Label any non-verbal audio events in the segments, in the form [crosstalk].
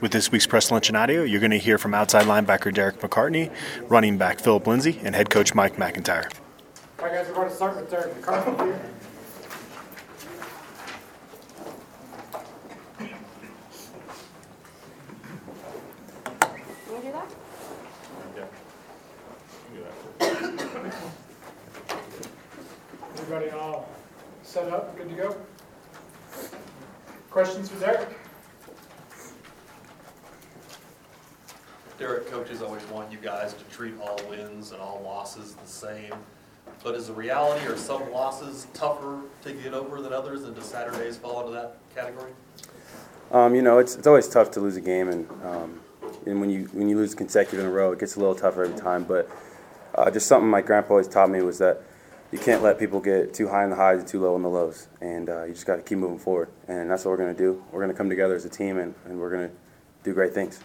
With this week's press lunch and audio, you're going to hear from outside linebacker Derek McCartney, running back Phillip Lindsay, and head coach Mike MacIntyre. All right, guys, we're going to start with Derek McCartney here. Can you do that? Everybody all set up, good to go? Questions for Derek? Derek, coaches always want you guys to treat all wins and all losses the same. But is the reality, are some losses tougher to get over than others, and does Saturdays fall into that category? Um, you know, it's, it's always tough to lose a game, and um, and when you when you lose consecutive in a row, it gets a little tougher every time. But uh, just something my grandpa always taught me was that you can't let people get too high in the highs and too low in the lows, and uh, you just got to keep moving forward. And that's what we're going to do. We're going to come together as a team, and, and we're going to do great things.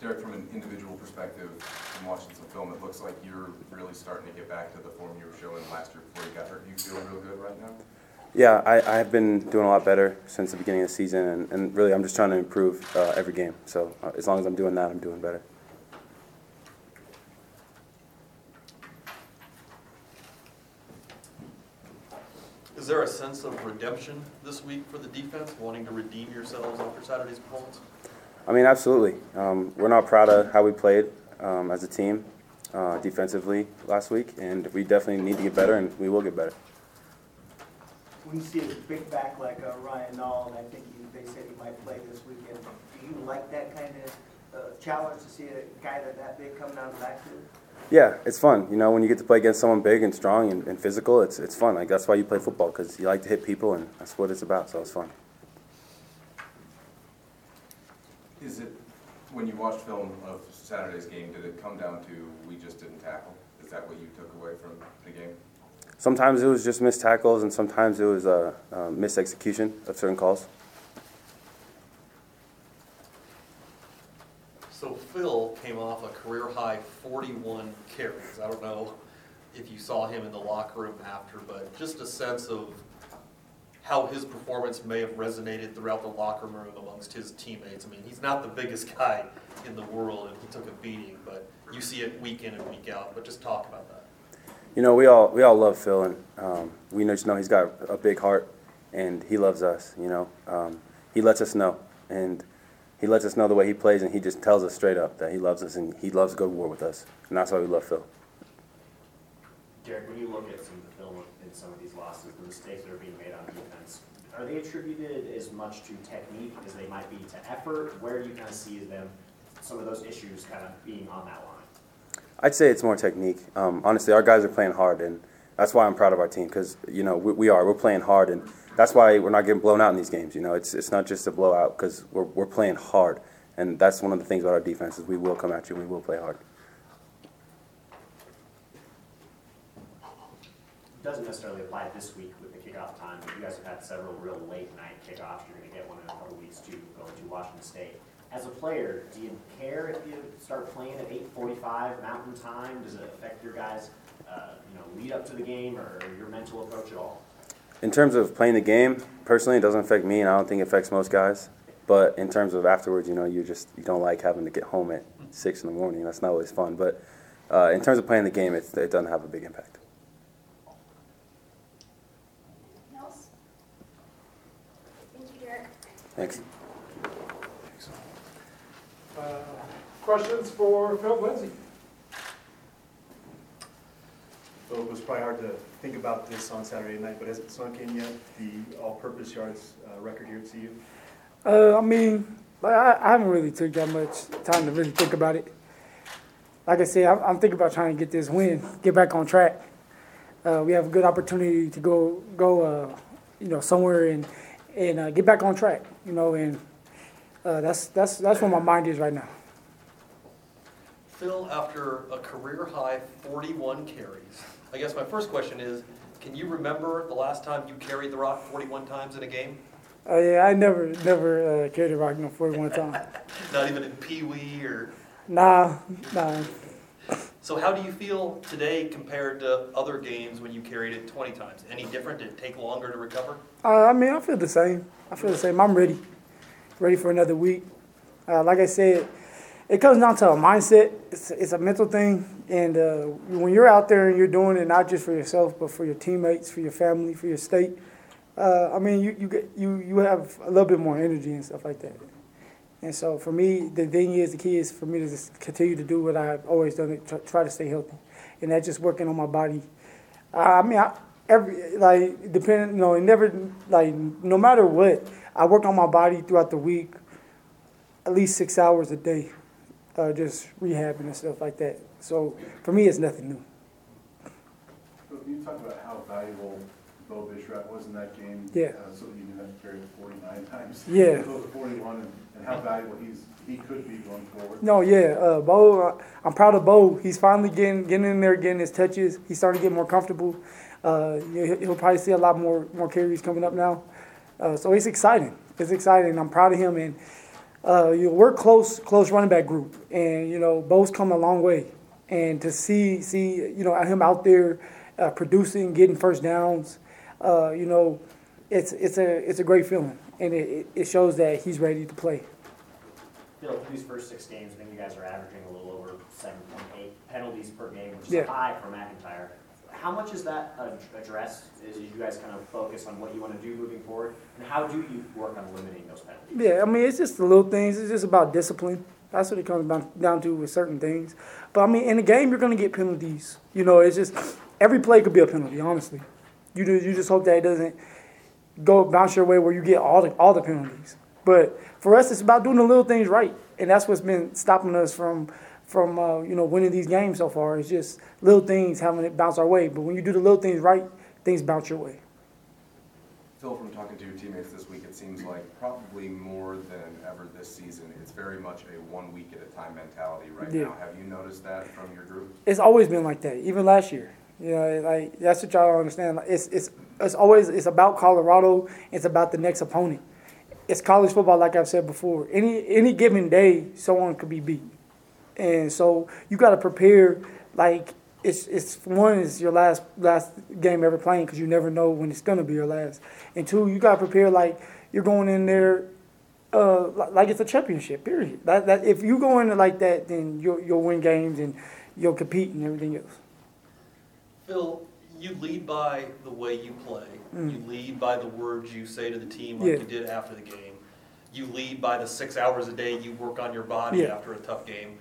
Derek, from an individual perspective, from watching some film, it looks like you're really starting to get back to the form you were showing last year before you got hurt. Do you feel real good right now? Yeah, I, I have been doing a lot better since the beginning of the season, and, and really I'm just trying to improve uh, every game. So uh, as long as I'm doing that, I'm doing better. Is there a sense of redemption this week for the defense, wanting to redeem yourselves after Saturday's performance? I mean, absolutely. Um, we're not proud of how we played um, as a team uh, defensively last week, and we definitely need to get better, and we will get better. When you see a big back like uh, Ryan Nall, and I think you, they said he might play this weekend, do you like that kind of uh, challenge to see a guy that that big coming out of the backfield? Yeah, it's fun. You know, when you get to play against someone big and strong and, and physical, it's it's fun. Like that's why you play football because you like to hit people, and that's what it's about. So it's fun. Is it, when you watched film of Saturday's game, did it come down to we just didn't tackle? Is that what you took away from the game? Sometimes it was just missed tackles, and sometimes it was a uh, uh, missed execution of certain calls. So Phil came off a career-high 41 carries. I don't know if you saw him in the locker room after, but just a sense of how his performance may have resonated throughout the locker room amongst his teammates. I mean, he's not the biggest guy in the world, and he took a beating, but you see it week in and week out. But just talk about that. You know, we all we all love Phil, and um, we just know he's got a big heart, and he loves us. You know, um, he lets us know, and he lets us know the way he plays, and he just tells us straight up that he loves us and he loves to go to war with us, and that's why we love Phil. Derek, when you look at some of the film in some of these losses, the mistakes that are being made on defense, are they attributed as much to technique as they might be to effort? Where do you kind of see them, some of those issues kind of being on that line? I'd say it's more technique. Um, honestly, our guys are playing hard, and that's why I'm proud of our team because you know we, we are we're playing hard, and that's why we're not getting blown out in these games. You know, it's it's not just a blowout because we're we're playing hard, and that's one of the things about our defense is we will come at you and we will play hard. Doesn't necessarily apply this week with the kickoff time, but you guys have had several real late night kickoffs. You're going to get one in a couple weeks too, going to Washington State. As a player, do you care if you start playing at 8:45 Mountain Time? Does it affect your guys, uh, you know, lead up to the game or your mental approach at all? In terms of playing the game, personally, it doesn't affect me, and I don't think it affects most guys. But in terms of afterwards, you know, you just you don't like having to get home at six in the morning. That's not always fun. But uh, in terms of playing the game, it, it doesn't have a big impact. Anything else? Thank you, Derek. Thanks. Uh, Questions for Phil Lindsay? So it was probably hard to think about this on Saturday night, but has it sunk in yet, the all-purpose yards uh, record here at CU? Uh, I mean, like, I, I haven't really took that much time to really think about it. Like I said, I'm, I'm thinking about trying to get this win, get back on track. Uh, we have a good opportunity to go, go, uh, you know, somewhere and and uh, get back on track. You know, and uh, that's that's that's where my mind is right now. Phil, after a career-high 41 carries, I guess my first question is, can you remember the last time you carried the rock 41 times in a game? Uh, yeah, I never never uh, carried the rock no 41 time. [laughs] Not even in Pee Wee or. Nah, nah. So, how do you feel today compared to other games when you carried it 20 times? Any different? Did it take longer to recover? Uh, I mean, I feel the same. I feel the same. I'm ready, ready for another week. Uh, like I said, it comes down to a mindset. It's, it's a mental thing, and uh, when you're out there and you're doing it not just for yourself, but for your teammates, for your family, for your state. Uh, I mean, you you get you you have a little bit more energy and stuff like that. And so for me, the thing is, the key is for me to just continue to do what I've always done, try, try to stay healthy, and that's just working on my body. I mean, I, every like depending, you know, it never like no matter what, I work on my body throughout the week, at least six hours a day, uh, just rehabbing and stuff like that. So for me, it's nothing new. So You talked about how valuable Beau Bisharat was in that game. Yeah. uh, So you didn't have to carry it forty-nine times. Yeah. [laughs] As opposed forty-one, and- how valuable he's, he could be going forward. No, yeah, uh, Beau. Uh, I'm proud of Beau. He's finally getting getting in there, getting his touches. He's starting to get more comfortable. Uh, he'll probably see a lot more more carries coming up now. Uh, so it's exciting. It's exciting. I'm proud of him. And uh, you know, we're close close running back group, and you know Beau's come a long way. And to see see you know him out there uh, producing, getting first downs, uh, you know, it's it's a it's a great feeling, and it, it shows that he's ready to play. Phil, through these first six games, I think you guys are averaging a little over seven point eight penalties per game, which is Yeah. high for MacIntyre. How much is that addressed, as you guys kind of focus on what you want to do moving forward? And how do you work on limiting those penalties? Yeah, I mean, it's just the little things. It's just about discipline. That's what it comes down, down to with certain things. But I mean, in the game, you're going to get penalties. You know, it's just every play could be a penalty. Honestly, you do, you just hope that it doesn't go bounce your way where you get all the all the penalties. But for us, it's about doing the little things right, and that's what's been stopping us from from uh, you know winning these games so far. It's just little things having it bounce our way. But when you do the little things right, things bounce your way. Phil, from talking to your teammates this week, it seems like probably more than ever this season, it's very much a one week at a time mentality right Yeah. now. Have you noticed that from your group? it's always been like that, even last year. You know, like that's what y'all don't understand. Like, It's it's it's always it's about Colorado. It's about the next opponent. It's college football, like I've said before. Any any given day, someone could be beat, and so you got to prepare. Like it's it's one is your last last game ever playing because you never know when it's gonna be your last, and two you got to prepare like you're going in there. Uh, like it's a championship. Period. That, that if you go in like that, then you'll you'll win games and you'll compete and everything else. Phil, you lead by the way you play. You lead by the words you say to the team like Mm. Yeah. you did after the game. You lead by the six hours a day you work on your body Yeah. after a tough game.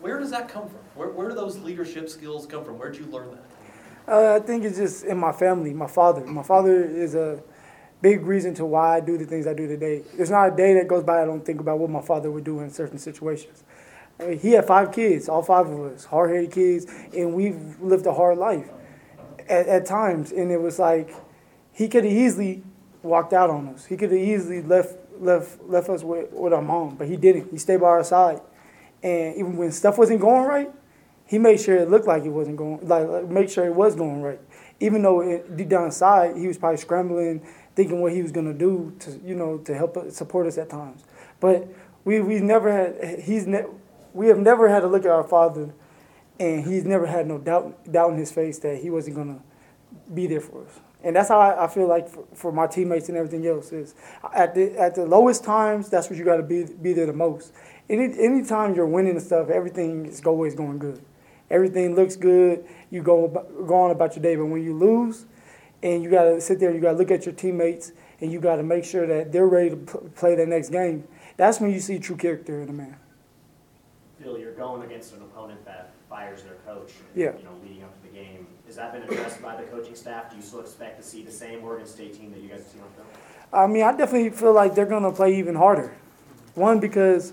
Where does that come from? Where, where do those leadership skills come from? Where'd you learn that? Uh, I think it's just in my family. My father. My father is a big reason to why I do the things I do today. There's not a day that goes by I don't think about what my father would do in certain situations. He had five kids, all five of us, hard-headed kids, and we've lived a hard life at, at times. And it was like he could have easily walked out on us. He could have easily left left left us with, with our mom, but he didn't. He stayed by our side, and even when stuff wasn't going right, he made sure it looked like it wasn't going like, like make sure it was going right even though it, deep down inside he was probably scrambling thinking what he was to do to you know to help support us at times but we we never had he's ne- we have never had to look at our father and he's never had no doubt doubt in his face that he wasn't going to be there for us and that's how I, I feel like for, for my teammates and everything else is at the at the lowest times that's what you got to be be there the most any anytime you're winning and stuff everything is always going good everything looks good, you go go on about your day. But when you lose, and you got to sit there, you got to look at your teammates, and you got to make sure that they're ready to p- play the next game. That's when you see true character in a man. Phil, you're going against an opponent that fires their coach, Yeah. you know, leading up to the game. Has that been addressed by the coaching staff? Do you still expect to see the same Oregon State team that you guys have seen on film? I mean, I definitely feel like they're gonna play even harder. One because,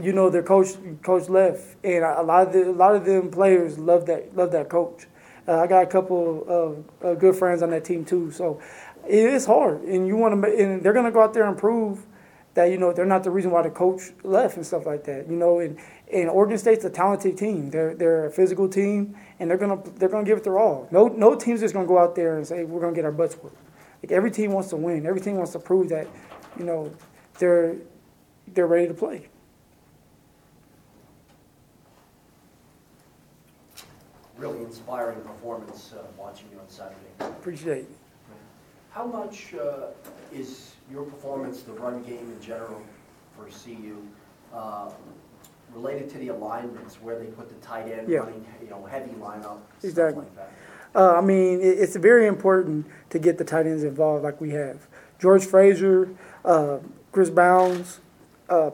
you know, their coach coach left, and a lot of the, a lot of them players love that love that coach. Uh, I got a couple of uh, good friends on that team too, so it is hard, and you want to, and they're gonna go out there and prove that you know they're not the reason why the coach left and stuff like that. You know, and and Oregon State's a talented team. They're they're a physical team, and they're gonna they're gonna give it their all. No no team's just gonna go out there and say we're gonna get our butts whooped. Like every team wants to win. Every team wants to prove that, you know, they're they're ready to play. really inspiring performance uh, watching you on Saturday. Appreciate it. How much uh, is your performance, the run game in general for CU, uh, related to the alignments, where they put the tight end Yeah. running, you know, heavy lineup, stuff Exactly. like that. Uh, I mean, it, it's very important to get the tight ends involved like we have. George Frazier, uh, Chris Bounis, uh,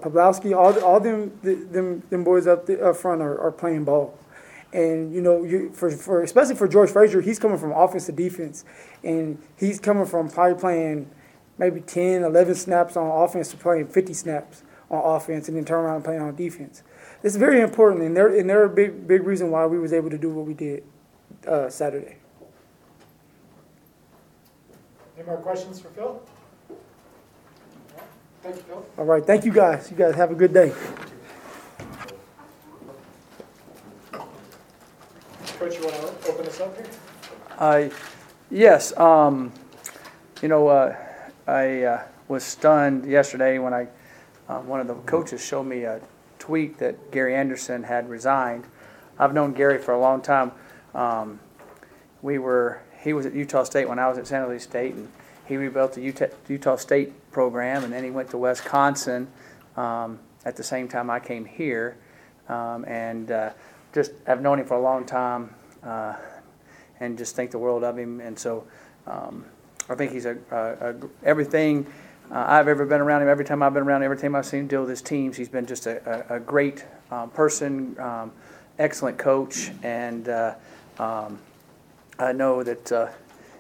all, all them, them, them boys up, the, up front are, are playing ball. And, you know, you, for, for, especially for George Frazier, he's coming from offense to defense. And he's coming from probably playing maybe 10, 11 snaps on offense to playing 50 snaps on offense and then turn around and playing on defense. It's very important, and they're, and they're a big, big reason why we was able to do what we did uh, Saturday. Any more questions for Phil? Thank you, Phil. All right, thank you guys. You guys have a good day. Coach, you want to open this up here? Uh, Yes, um, you know, uh, I uh, was stunned yesterday when I, uh, one of the coaches showed me a tweet that Gary Anderson had resigned. I've known Gary for a long time. Um, We were, he was at Utah State when I was at San Jose State, and he rebuilt the Utah, Utah State program, and then he went to Wisconsin um, at the same time I came here. Um, And uh, just, I've known him for a long time. Uh, and just think the world of him. And so um, I think he's a, a, a everything uh, I've ever been around him. Every time I've been around him, every time I've seen him deal with his teams, he's been just a, a, great um, person, um, excellent coach, and uh, um, I know that uh,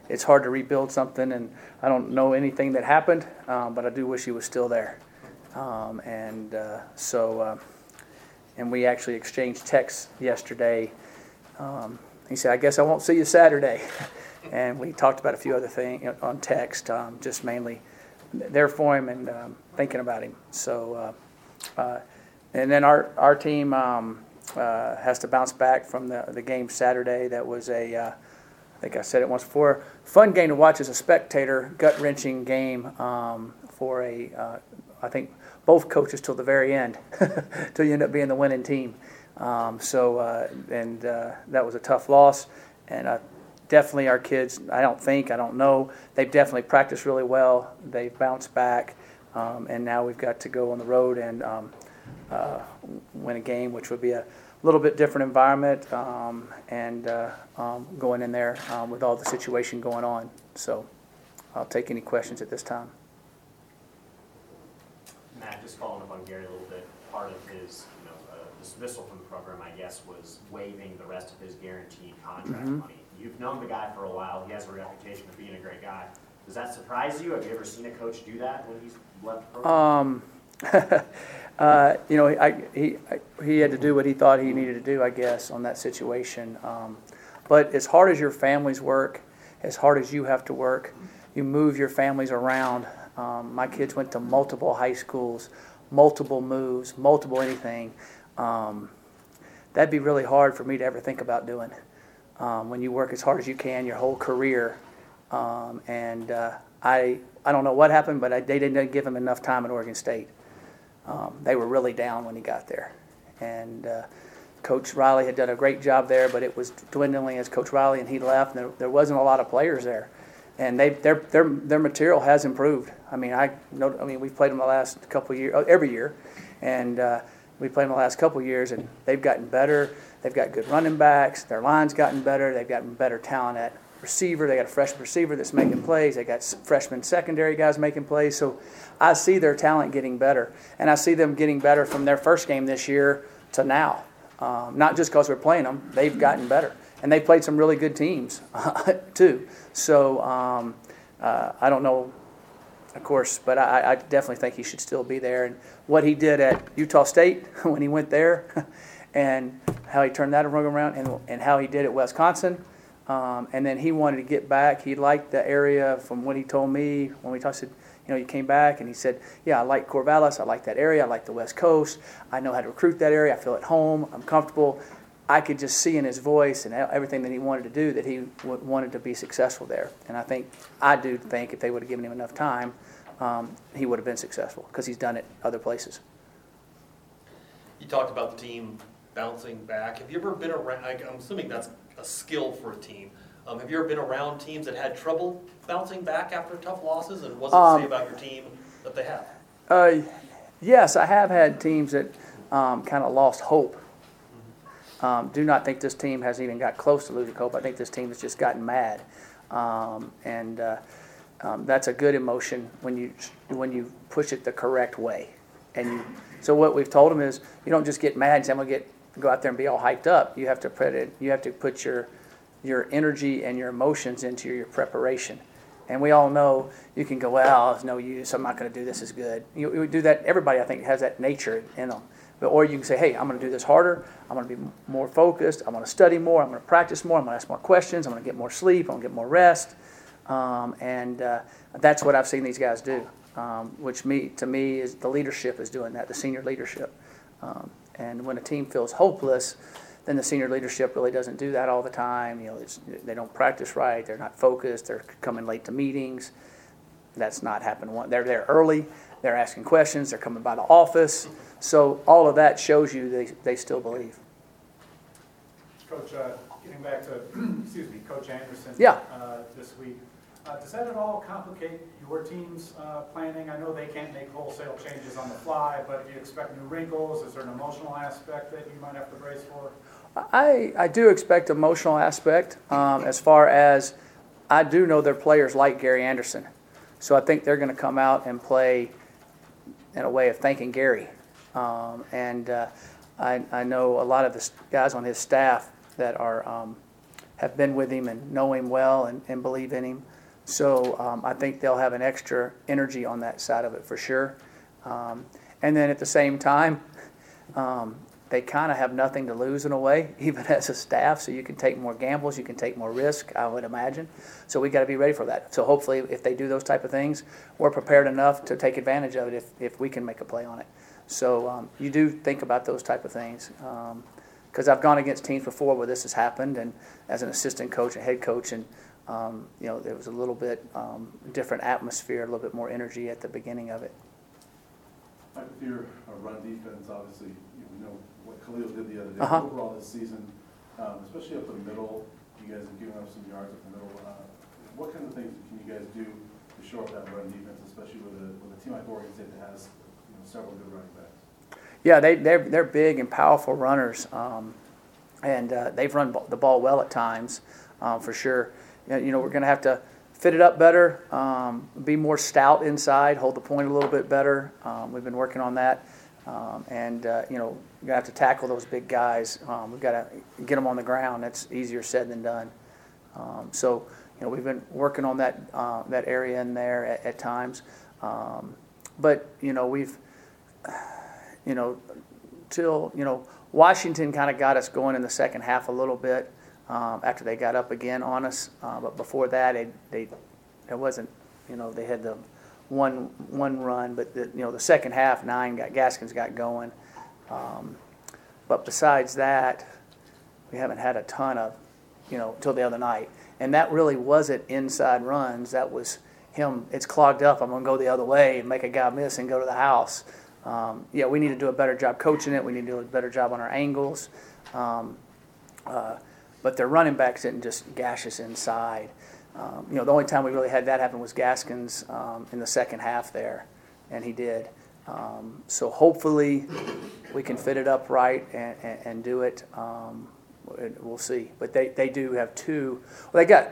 it's hard to rebuild something, and I don't know anything that happened, um, but I do wish he was still there. Um, and uh, so, uh, and we actually exchanged texts yesterday. Um, he said, "I guess I won't see you Saturday," [laughs] and we talked about a few other things on text, um, just mainly there for him and um, thinking about him. So, uh, uh, and then our our team um, uh, has to bounce back from the the game Saturday. That was a uh, I think I said it once before. Fun game to watch as a spectator, gut wrenching game um, for a, uh, I think both coaches till the very end, [laughs] till you end up being the winning team. Um, so, uh, and that was a tough loss. And uh, definitely our kids, I don't think, I don't know, they've definitely practiced really well. They've bounced back. Um, and now we've got to go on the road and um, uh, win a game, which would be a little bit different environment um, and uh, um, going in there um, with all the situation going on. So I'll take any questions at this time. Matt, just following up on Gary a little bit, part of his, you know, uh, dismissal from the program, I guess, was waiving the rest of his guaranteed contract Mhm. money. You've known the guy for a while, he has a reputation of being a great guy. Does that surprise you? Have you ever seen a coach do that when he's left the program? Um, [laughs] uh, you know, I, he, I, he had to do what he thought he needed to do, I guess, on that situation. Um, but as hard as your families work, as hard as you have to work, you move your families around. Um, my kids went to multiple high schools, multiple moves, multiple anything. Um, that'd be really hard for me to ever think about doing. Um, when you work as hard as you can your whole career, um, and uh, I, I don't know what happened, but I, they didn't give him enough time at Oregon State. Um, they were really down when he got there. And uh, Coach Riley had done a great job there, but it was dwindling as Coach Riley and he left, and there, there wasn't a lot of players there. And they, their, their, their material has improved. I mean, I, know, I mean, we've played them the last couple years, every year, and uh, we played them the last couple years, and they've gotten better. They've got good running backs. Their line's gotten better. They've gotten better talent at receiver. They got a freshman receiver that's making plays. They got freshman secondary guys making plays. So I see their talent getting better, and I see them getting better from their first game this year to now. Um, not just because we're playing them; they've gotten better, and they played some really good teams [laughs] too. So um, uh, I don't know, of course, but I, I definitely think he should still be there. And what he did at Utah State [laughs] when he went there, [laughs] and how he turned that around, and, and how he did it at Wisconsin. Um, and then he wanted to get back. He liked the area from what he told me when we talked. Said, you know, you came back and he said, "Yeah, I like Corvallis. I like that area. I like the West Coast. I know how to recruit that area. I feel at home. I'm comfortable." I could just see in his voice and everything that he wanted to do that he w- wanted to be successful there. And I think I do think if they would have given him enough time, um, he would have been successful because he's done it other places. You talked about the team bouncing back. Have you ever been around, I- I'm assuming that's a skill for a team. Um, have you ever been around teams that had trouble bouncing back after tough losses? And what's it Um, say about your team that they have? Uh, Yes, I have had teams that um, kind of lost hope. Um, do not think this team has even got close to losing hope. I think this team has just gotten mad, um, and uh, um, that's a good emotion when you when you push it the correct way. And you, so what we've told them is you don't just get mad and say I'm gonna get go out there and be all hyped up. You have to put it. You have to put your your energy and your emotions into your preparation. And we all know you can go, well, it's no use. I'm not going to do this as good. You, you do that. Everybody, I think, has that nature in them. But, or you can say, hey, I'm going to do this harder. I'm going to be more focused. I'm going to study more. I'm going to practice more. I'm going to ask more questions. I'm going to get more sleep. I'm going to get more rest. Um, and uh, that's what I've seen these guys do, um, which me to me is the leadership is doing that, the senior leadership. Um, and when a team feels hopeless, then the senior leadership really doesn't do that all the time. You know, it's, they don't practice right. They're not focused. They're coming late to meetings. That's not happened. One, they're there early. They're asking questions. They're coming by the office. So all of that shows you they, they still believe. Coach, uh, getting back to, [clears throat] excuse me, Coach Anderson. Yeah. uh, This week, Uh, does that at all complicate your team's uh, planning? I know they can't make wholesale changes on the fly, but do you expect new wrinkles? Is there an emotional aspect that you might have to brace for? I, I do expect emotional aspect um, as far as I do know their players like Gary Anderson. So I think they're going to come out and play in a way of thanking Gary. Um, and uh, I, I know a lot of the guys on his staff that are um, have been with him and know him well and, and believe in him. So um, I think they'll have an extra energy on that side of it for sure. Um, and then at the same time, um, they kind of have nothing to lose in a way, [laughs] even as a staff. So you can take more gambles, you can take more risk, I would imagine. So we got to be ready for that. So hopefully, if they do those type of things, we're prepared enough to take advantage of it if, if we can make a play on it. So um, you do think about those type of things. Because I've gone against teams before where this has happened, and as an assistant coach and head coach, and um, you know there was a little bit um, different atmosphere, a little bit more energy at the beginning of it. With your uh, run defense, obviously, you know, know what Khalil did the other day. Uh-huh. Overall this season, um, especially up the middle, you guys have given up some yards up the middle. Uh, What kind of things can you guys do to shore up that run defense, especially with a, with a team like Oregon State that has, you know, several good running backs? Yeah, they, they're, they're big and powerful runners, um, and uh, they've run b- the ball well at times, um, for sure. You know, we're going to have to fit it up better, um, be more stout inside, hold the point a little bit better. Um, we've been working on that, um, and uh, you know, you're going to have to tackle those big guys. Um, we've got to get them on the ground. That's easier said than done. Um, so, you know, we've been working on that uh, that area in there at, at times, um, but you know, we've you know, till, you know, Washington kind of got us going in the second half a little bit um, after they got up again on us. Uh, but before that, they, they, it wasn't, you know, they had the one, one run, but the, you know, the second half, nine got, Gaskins got going. Um, but besides that, we haven't had a ton of, you know, till the other night. And that really wasn't inside runs. That was him, it's clogged up. I'm going to go the other way and make a guy miss and go to the house. Um, yeah, we need to do a better job coaching it. We need to do a better job on our angles. Um, uh, but their running backs didn't just gash us inside. Um, you know, the only time we really had that happen was Gaskins um, in the second half there, and he did. Um, so hopefully we can fit it up right and, and, and do it. Um, we'll see. But they, they do have two. Well, they got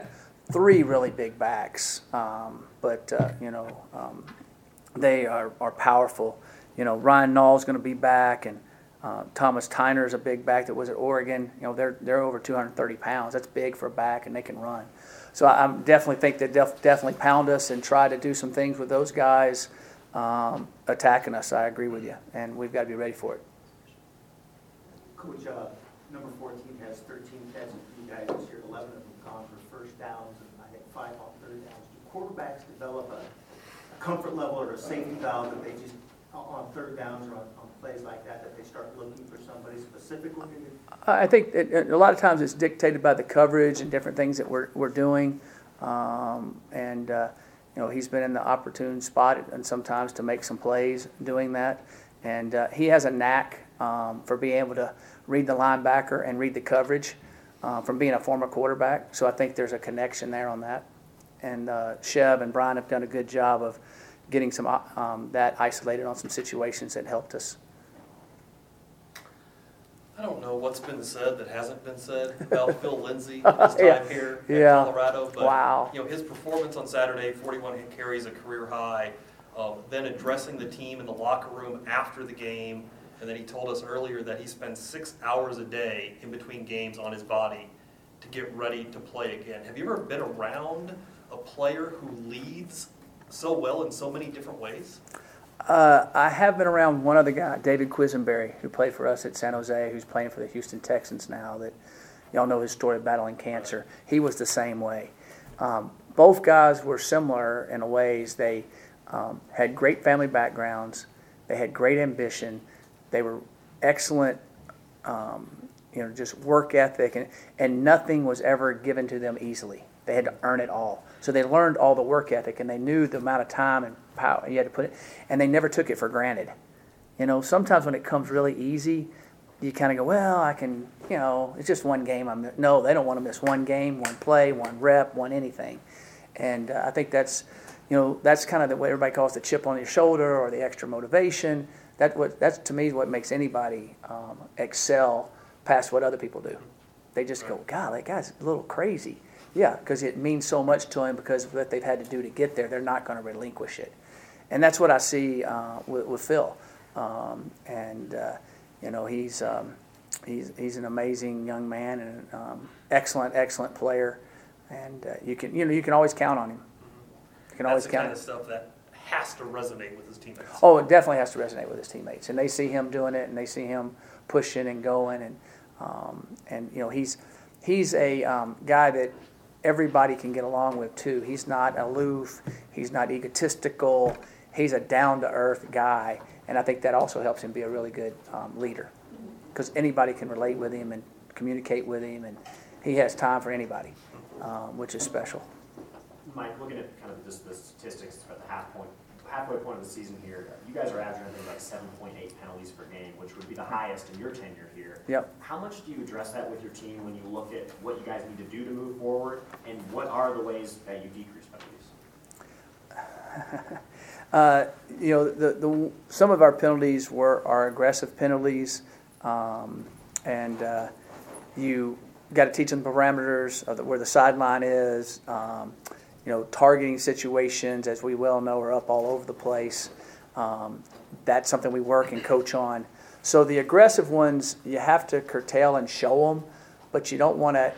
three really big backs, um, but uh, you know um, they are, are powerful. You know, Ryan Nall's going to be back, and uh, Thomas Tyner is a big back that was at Oregon. You know, they're they're over 230 pounds. That's big for a back, and they can run. So I I'm definitely think they def- definitely pound us and try to do some things with those guys um, attacking us. I agree with you, and we've got to be ready for it. Coach, uh, number fourteen has thirteen catches for you guys this year, eleven of them gone for first downs, and I think five on third downs. Do quarterbacks develop a a comfort level or a safety valve that they just, on- third downs or on, on plays like that, that they start looking for somebody specifically? I think it- a lot of times it's dictated by the coverage and different things that we're, we're doing. Um, and, uh, you know, he's been in the opportune spot and sometimes to make some plays doing that. And uh, he has a knack um, for being able to read the linebacker and read the coverage uh, from being a former quarterback. So I think there's a connection there on that. And uh, Chev and Brian have done a good job of getting some uh, um, that isolated on some situations that helped us. I don't know what's been said that hasn't been said [laughs] about Phil Lindsay [laughs] in his Yeah. time here Yeah. in Colorado. But, Wow. You know, his performance on Saturday, 41 carries, a career high. Um, then addressing the team in the locker room after the game, and then he told us earlier that he spends six hours a day in between games on his body to get ready to play again. Have you ever been around a player who leads so well in so many different ways? Uh, I have been around one other guy, David Quessenberry, who played for us at San Jose, who's playing for the Houston Texans now. That y'all know his story of battling cancer. He was the same way. Um, both guys were similar in ways. They um, had great family backgrounds. They had great ambition. They were excellent, um, you know, just work ethic, and, and nothing was ever given to them easily. They had to earn it all. So they learned all the work ethic, and they knew the amount of time and power you had to put it, and they never took it for granted. You know, sometimes when it comes really easy, you kind of go, well, I can, you know, it's just one game. I'm no, they don't want to miss one game, one play, one rep, one anything, and uh, I think that's, you know, that's kind of the what everybody calls the chip on your shoulder or the extra motivation. That what that's to me what makes anybody um, excel past what other people do. They just go, God, that guy's a little crazy. Yeah, because it means so much to them because of what they've had to do to get there. They're not going to relinquish it, and that's what I see uh, with, with Phil. Um, and uh, you know, he's um, he's he's an amazing young man and um, excellent, excellent player. And uh, you can you know you can always count on him. You can That's always the count. kind of stuff that has to resonate with his teammates. Oh, it definitely has to resonate with his teammates, and they see him doing it, and they see him pushing and going, and um, and you know he's he's a um, guy that everybody can get along with too. He's not aloof, he's not egotistical, he's a down to earth guy, and I think that also helps him be a really good um, leader because anybody can relate with him and communicate with him, and he has time for anybody, um, which is special. Mike, looking at kind of just the statistics at the half point, halfway point of the season here, you guys are averaging, like seven point eight penalties per game, which would be the highest in your tenure here. Yep. How much do you address that with your team when you look at what you guys need to do to move forward, and what are the ways that you decrease penalties? [laughs] Uh, you know, the, the, some of our penalties were our aggressive penalties, um, and uh, you got to teach them parameters of the, where the sideline is. Um, you know, targeting situations, as we well know, are up all over the place. Um, that's something we work and coach on. So the aggressive ones, you have to curtail and show them, but you don't want to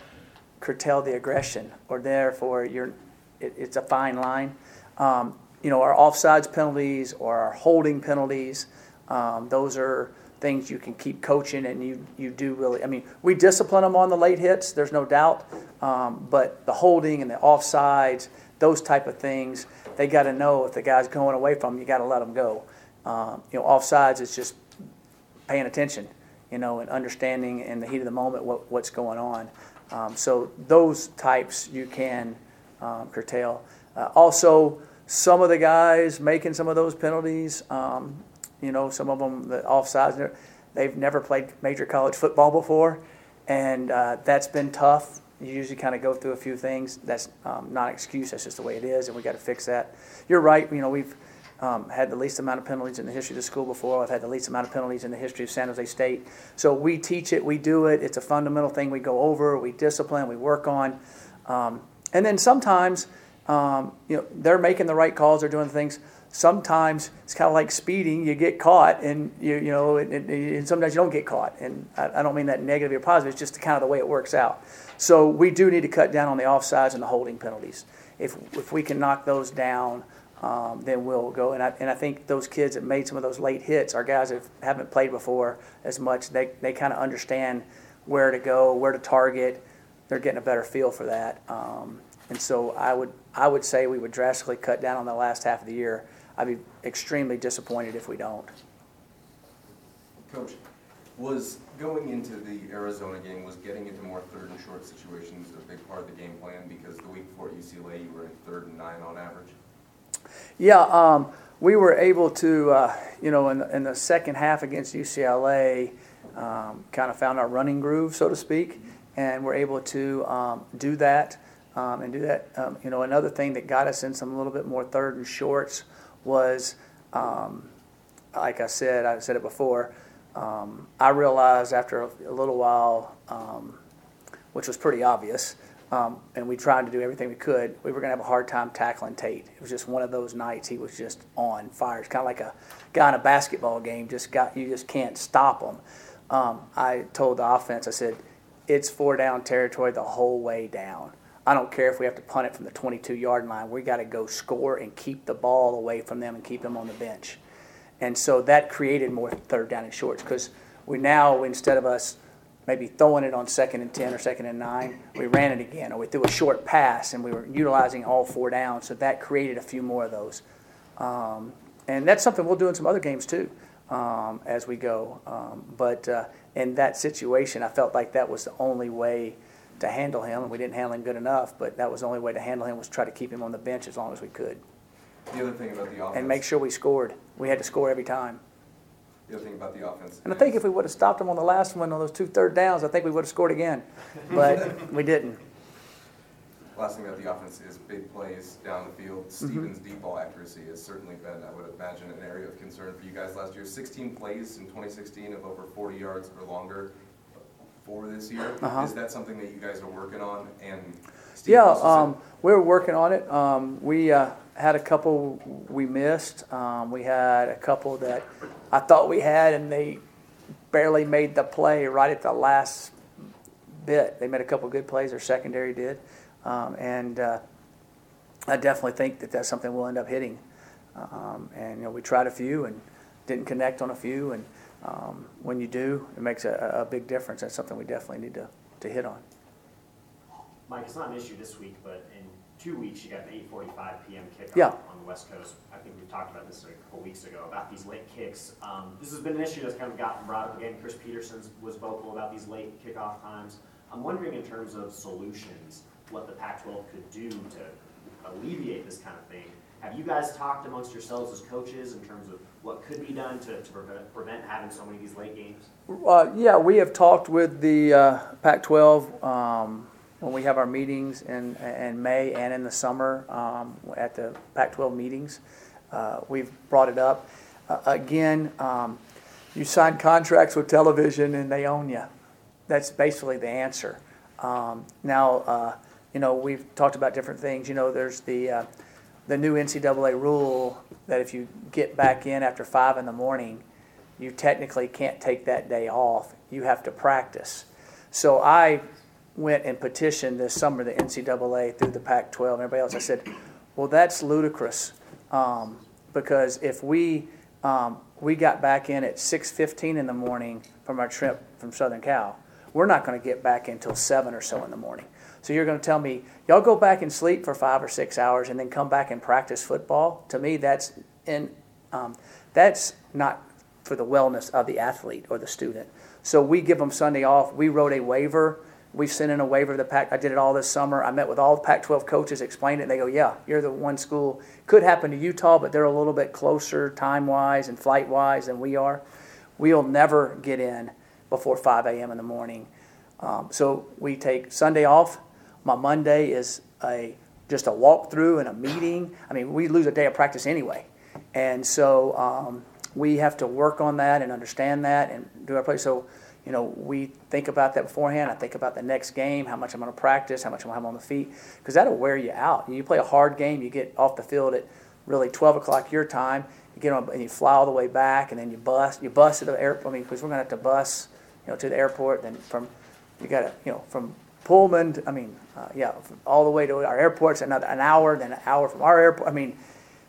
curtail the aggression, or therefore you're, it, it's a fine line. Um, you know, our offsides penalties or our holding penalties, um, those are things you can keep coaching and you, you do really, I mean, we discipline them on the late hits, there's no doubt, um, but the holding and the offsides, those type of things, they got to know if the guy's going away from them, you got to let them go. Um, you know, offsides is just paying attention, you know, and understanding in the heat of the moment what, what's going on. Um, so those types you can um, curtail. Uh, also, some of the guys making some of those penalties, um, you know, some of them the offsides, they've never played major college football before, and uh, that's been tough. You usually kind of go through a few things. That's um, not an excuse. That's just the way it is, and we got to fix that. You're right. You know, we've um, had the least amount of penalties in the history of the school before. I've had the least amount of penalties in the history of San Jose State. So we teach it, we do it. It's a fundamental thing we go over, we discipline, we work on. Um, and then sometimes, um, you know, they're making the right calls, they're doing things. Sometimes it's kind of like speeding. You get caught, and you you know, and, and sometimes you don't get caught. And I, I don't mean that negative or positive. It's just kind of the way it works out. So we do need to cut down on the offsides and the holding penalties. If if we can knock those down, um, then we'll go. And I, and I think those kids that made some of those late hits are guys that haven't played before as much. They, they kind of understand where to go, where to target. They're getting a better feel for that. Um, and so I would, I would say we would drastically cut down on the last half of the year. I'd be extremely disappointed if we don't. Coach, was going into the Arizona game, was getting into more third and short situations a big part of the game plan? Because the week before at UCLA, you were in third and nine on average? Yeah, um, we were able to, uh, you know, in the, in the second half against UCLA, um, kind of found our running groove, so to speak, and we're able to um, do that um, and do that. Um, you know, another thing that got us in some little bit more third and shorts was, um, like I said, I said it before. Um, I realized after a, a little while, um, which was pretty obvious, um, and we tried to do everything we could. We were going to have a hard time tackling Tate. It was just one of those nights. He was just on fire. It's kind of like a guy in a basketball game. Just got you just can't stop him. Um, I told the offense, I said, it's four down territory the whole way down. I don't care if we have to punt it from the 22 yard line. We got to go score and keep the ball away from them and keep them on the bench. And so that created more third down and shorts because we now, instead of us maybe throwing it on second and 10 or second and 9, we ran it again. Or we threw a short pass and we were utilizing all four downs. So that created a few more of those. Um, and that's something we'll do in some other games too um, as we go. Um, but uh, in that situation, I felt like that was the only way to handle him. And we didn't handle him good enough, but that was the only way to handle him was try to keep him on the bench as long as we could. The other thing about the offense. And make sure we scored. We had to score every time. The other thing about the offense. And I think if we would have stopped him on the last one on those two third downs, I think we would have scored again. But [laughs] we didn't. Last thing about the offense is big plays down the field. Mm-hmm. Stevens' deep ball accuracy has certainly been, I would imagine, an area of concern for you guys last year. 16 plays in 2016 of over 40 yards or longer for this year. Uh-huh. Is that something that you guys are working on? And Yeah, is it- um, we were working on it. Um, we uh, had a couple we missed. Um, we had a couple that I thought we had, and they barely made the play right at the last bit. They made a couple good plays. Their secondary did, um, and uh, I definitely think that that's something we'll end up hitting. Um, and you know, we tried a few and didn't connect on a few, and um, when you do, it makes a, a big difference. That's something we definitely need to, to hit on. Mike, it's not an issue this week, but in two weeks, you got the eight forty-five PM kickoff Yeah. on the West Coast. I think we talked about this a couple weeks ago, about these late kicks. Um, this has been an issue that's kind of gotten brought up again. Chris Petersen was vocal about these late kickoff times. I'm wondering in terms of solutions, what the Pac-12 could do to alleviate this kind of thing. Have you guys talked amongst yourselves as coaches in terms of what could be done to, to prevent, prevent having so many of these late games? Uh, yeah, we have talked with the uh, Pac-12 um, when we have our meetings in, in May and in the summer um, at the Pac-12 meetings. Uh, we've brought it up. Uh, again, um, you sign contracts with television and they own you. That's basically the answer. Um, now, uh, you know, we've talked about different things. You know, there's the uh, the new NCAA rule that if you get back in after five in the morning, you technically can't take that day off. You have to practice. So I went and petitioned this summer the NCAA through the Pac-12 and everybody else. I said, "Well, that's ludicrous um, because if we um, we got back in at 6:15 in the morning from our trip from Southern Cal, we're not going to get back until seven or so in the morning. So you're going to tell me y'all go back and sleep for five or six hours and then come back and practice football? To me, that's in um, that's not for the wellness of the athlete or the student. So we give them Sunday off. We wrote a waiver. We sent in a waiver to the Pac. I did it all this summer. I met with all the Pac-12 coaches, explained it. And they go, "Yeah, you're the one school. Could happen to Utah, but they're a little bit closer time-wise and flight-wise than we are. We'll never get in before 5 a.m. in the morning. Um, so we take Sunday off. My Monday is a just a walkthrough and a meeting. I mean, we lose a day of practice anyway, and so um, we have to work on that and understand that and do our play. So, you know, we think about that beforehand. I think about the next game, how much I'm going to practice, how much I'm going to have on the feet, because that'll wear you out. You play a hard game, you get off the field at really 12 o'clock your time. You get on and you fly all the way back, and then you bus. You bus to the airport. I mean, because we're going to have to bus, you know, to the airport. Then from you got to, you know, from Pullman. I mean, uh, yeah, all the way to our airport's another an hour, then an hour from our airport. I mean,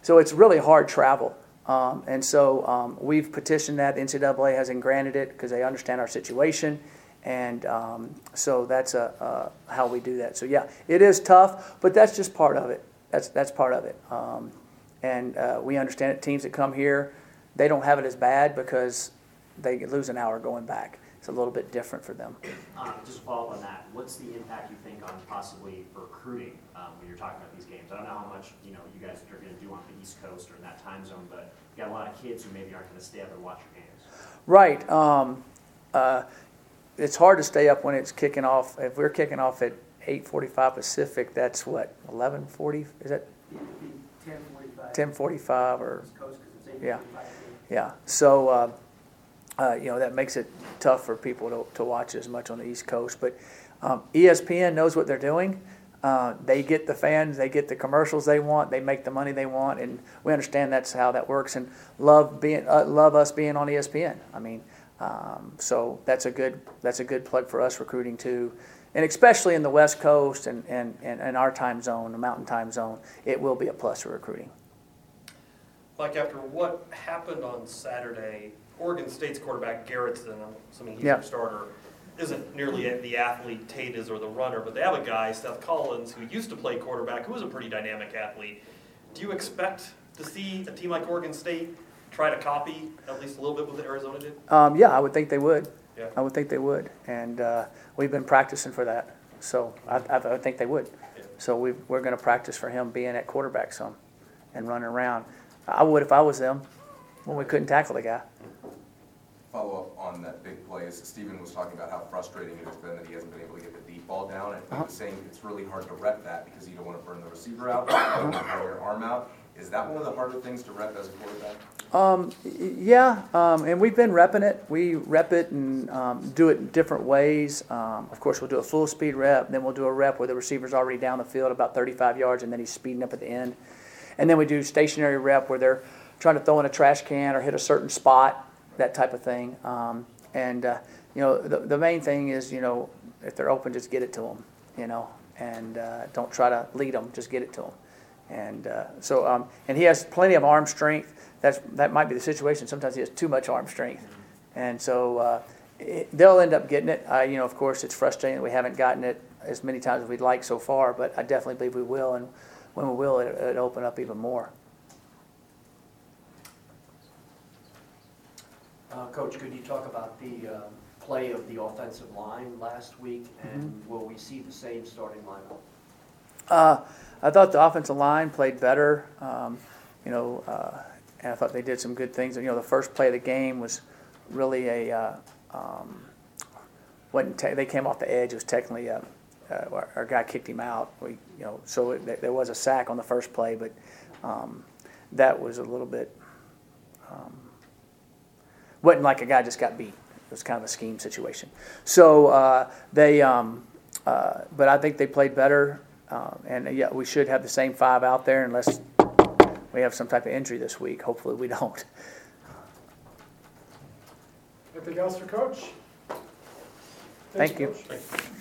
so it's really hard travel. Um, and so um, we've petitioned that. The NCAA hasn't granted it because they understand our situation. And um, so that's a, uh, how we do that. So yeah, it is tough, but that's just part of it. That's, that's part of it. Um, and uh, we understand it. Teams that come here, they don't have it as bad because they lose an hour going back. It's a little bit different for them. Um, just to follow up on that, what's the impact you think on possibly recruiting um, when you're talking about these games? I don't know how much you know you guys are going to do on the East Coast or in that time zone, but you got a lot of kids who maybe aren't going to stay up and watch your games. Right. Um, uh, it's hard to stay up when it's kicking off. If we're kicking off at 8:45 Pacific, that's what 11:40. Is that 10:45 or, East Coast, 'cause Yeah. yeah. So, uh, uh, you know, that makes it tough for people to, to watch as much on the East Coast. But um, ESPN knows what they're doing. Uh, they get the fans, they get the commercials they want, they make the money they want, and we understand that's how that works. And love being, uh, love us being on ESPN. I mean, um, so that's a good, that's a good plug for us recruiting too. And especially in the West Coast and, and, and, and our time zone, the Mountain Time Zone, it will be a plus for recruiting. Like after what happened on Saturday, Oregon State's quarterback Garretson, I'm assuming he's Yeah. their starter, isn't nearly the athlete Tate is or the runner, but they have a guy, Seth Collins, who used to play quarterback, who was a pretty dynamic athlete. Do you expect to see a team like Oregon State try to copy at least a little bit what Arizona did? Um, yeah, I would think they would. Yeah. I would think they would, and uh, we've been practicing for that. So I, I, I think they would. Yeah. So we we're going to practice for him being at quarterback some, and running around. I would if I was them, when we couldn't tackle the guy. Follow up on that big play, is Steven was talking about how frustrating it has been that he hasn't been able to get the deep ball down. And he was saying it's really hard to rep that because you don't want to burn the receiver out, you don't want to burn your arm out. Is that one of the harder things to rep as a quarterback? Um, yeah, um, and we've been repping it. We rep it and um, do it in different ways. Um, of course, we'll do a full speed rep, then we'll do a rep where the receiver's already down the field about 35 yards, and then he's speeding up at the end. And then we do stationary rep where they're trying to throw in a trash can or hit a certain spot, that type of thing. Um, and uh, you know, the, the main thing is, you know, if they're open, just get it to them, you know, and uh, don't try to lead them, just get it to them. And uh, so, um, and he has plenty of arm strength. That's that might be the situation. Sometimes he has too much arm strength, and so uh, it, they'll end up getting it. You know, of course, it's frustrating that we haven't gotten it as many times as we'd like so far, but I definitely believe we will. And when we will, it, it'll open up even more. Uh, Coach, could you talk about the um, play of the offensive line last week? And will we see the same starting lineup? Uh, I thought the offensive line played better. Um, you know, uh, and I thought they did some good things. You know, the first play of the game was really a uh, um, wasn't te- they came off the edge. It was technically a, uh, our, our guy kicked him out. We, you know, so it, there- there was a sack on the first play, but um, that was a little bit um, wasn't like a guy just got beat. It was kind of a scheme situation. So uh, they, um, uh, but I think they played better, uh, and yeah, we should have the same five out there unless we have some type of injury this week. Hopefully, we don't. Anything else for Coach? Thank you. Coach.